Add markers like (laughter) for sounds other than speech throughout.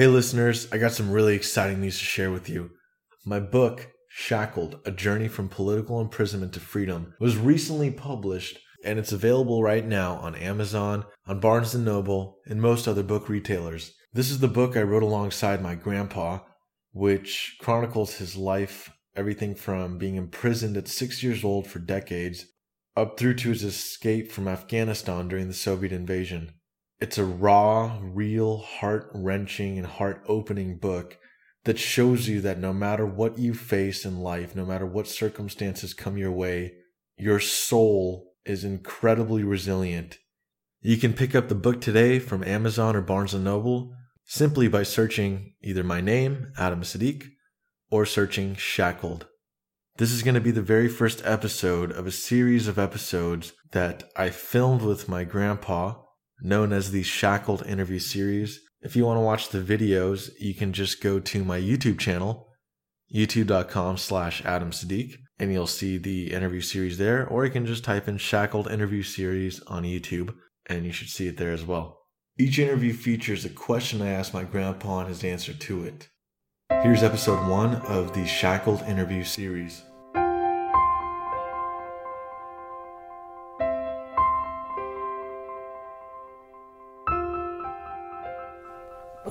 Hey, listeners, I got some really exciting news to share with you. My book, Shackled A Journey from Political Imprisonment to Freedom, was recently published and it's available right now on Amazon, on Barnes & Noble, and most other book retailers. This is the book I wrote alongside my grandpa, which chronicles his life, everything from being imprisoned at 6 years old for decades up through to his escape from Afghanistan during the Soviet invasion. It's a raw, real, heart wrenching, and heart opening book that shows you that no matter what you face in life, no matter what circumstances come your way, your soul is incredibly resilient. You can pick up the book today from Amazon or Barnes & Noble simply by searching either my name, Adam Siddiq, or searching Shackled. This is going to be the very first episode of a series of episodes that I filmed with my grandpa known as the Shackled interview series. If you want to watch the videos, you can just go to my YouTube channel, youtube.com slash Adam Siddiq, and you'll see the interview series there, or you can just type in Shackled interview series on YouTube, and you should see it there as well. Each interview features a question I asked my grandpa and his answer to it. Here's episode one of the Shackled interview series.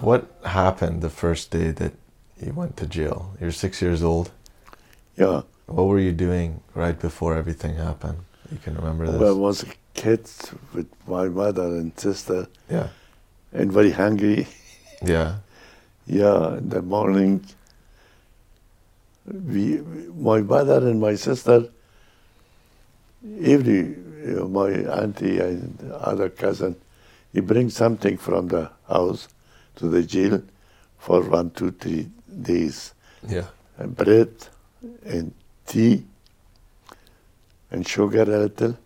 What happened the first day that you went to jail? You're six years old. Yeah. What were you doing right before everything happened? You can remember this? Well, I was a kid with my mother and sister yeah. and very hungry. Yeah. (laughs) Yeah, in the morning, we, my mother and my sister, every, you know, my auntie and other cousin, he brings something from the house to the jail for one, two, three days. Yeah. And bread and tea and sugar a little.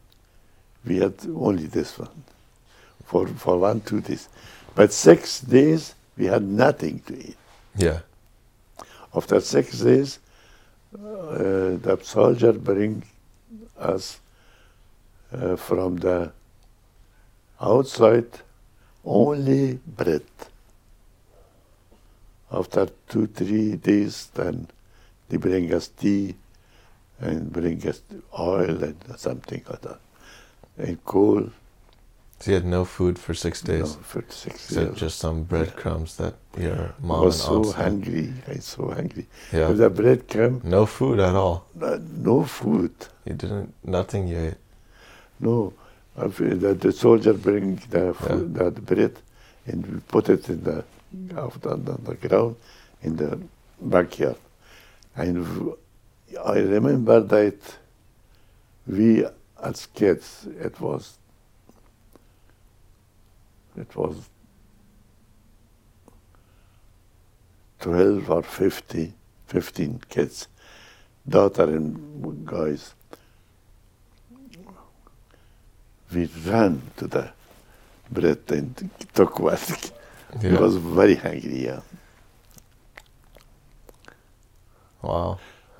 We had only this one for, for one, two days. But six days, we had nothing to eat. Yeah. After six days, uh, the soldier bring us uh, from the outside only bread. After two, three days, then they bring us tea and bring us oil and something like that, and coal. So you had no food for six days. No, for six Except days. just some breadcrumbs that your I mom was and so hungry. I was so hungry. Yeah. If the bread came, No food at all. uh, no food. You didn't, nothing you ate. No, if the, the soldier bring the food, the bread and we put it in the out on the, ground in the backyard. And I remember that we as kids, it was it was twelve or 50, 15 kids, daughter and guys. we ran to the bread and took one. He was very hungry, yeah. Wow.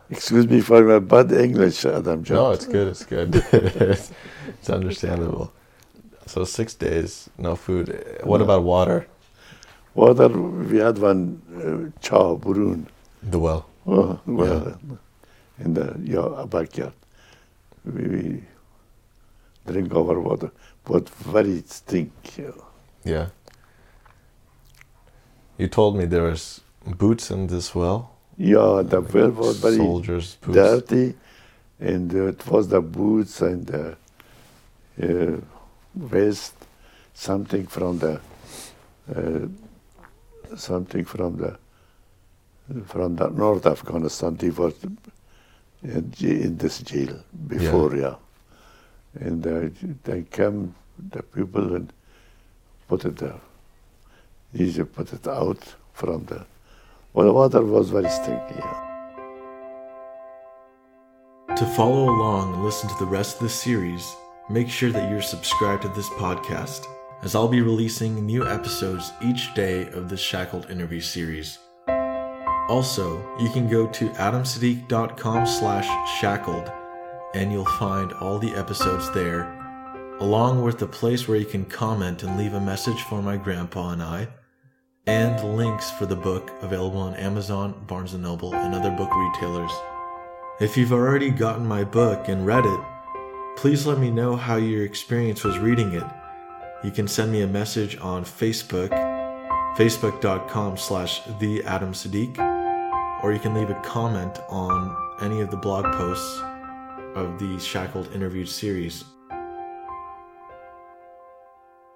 Excuse me for my bad English, Adam John. No, it's good. It's good. (laughs) it's understandable. So six days, no food. What No. about water? Water, we had one uh, chow, burun. The well. uh, well, in the yeah, backyard. We, we drink our water, but very stink. Yeah. Yeah. You told me there was boots in this well. Yeah, the well was very soldiers' boots. dirty, and uh, it was the boots and the uh, vest, something from the uh, something from the from the North Afghanistan. They were in, in this jail before, yeah, and uh, they come the people and put it there. They put it out from the. Well, the water was very stinky. Yeah. To follow along and listen to the rest of the series, make sure that you're subscribed to this podcast, as I'll be releasing new episodes each day of this Shackled interview series. Also, you can go to adamsiddiq.com slash shackled and you'll find all the episodes there, along with the place where you can comment and leave a message for my grandpa and I, and links for the book available on Amazon, Barnes & Noble, and other book retailers. If you've already gotten my book and read it, please let me know how your experience was reading it. You can send me a message on Facebook, facebook.com slash the Adam Siddiq, or you can leave a comment on any of the blog posts of the Shackled Interviewed series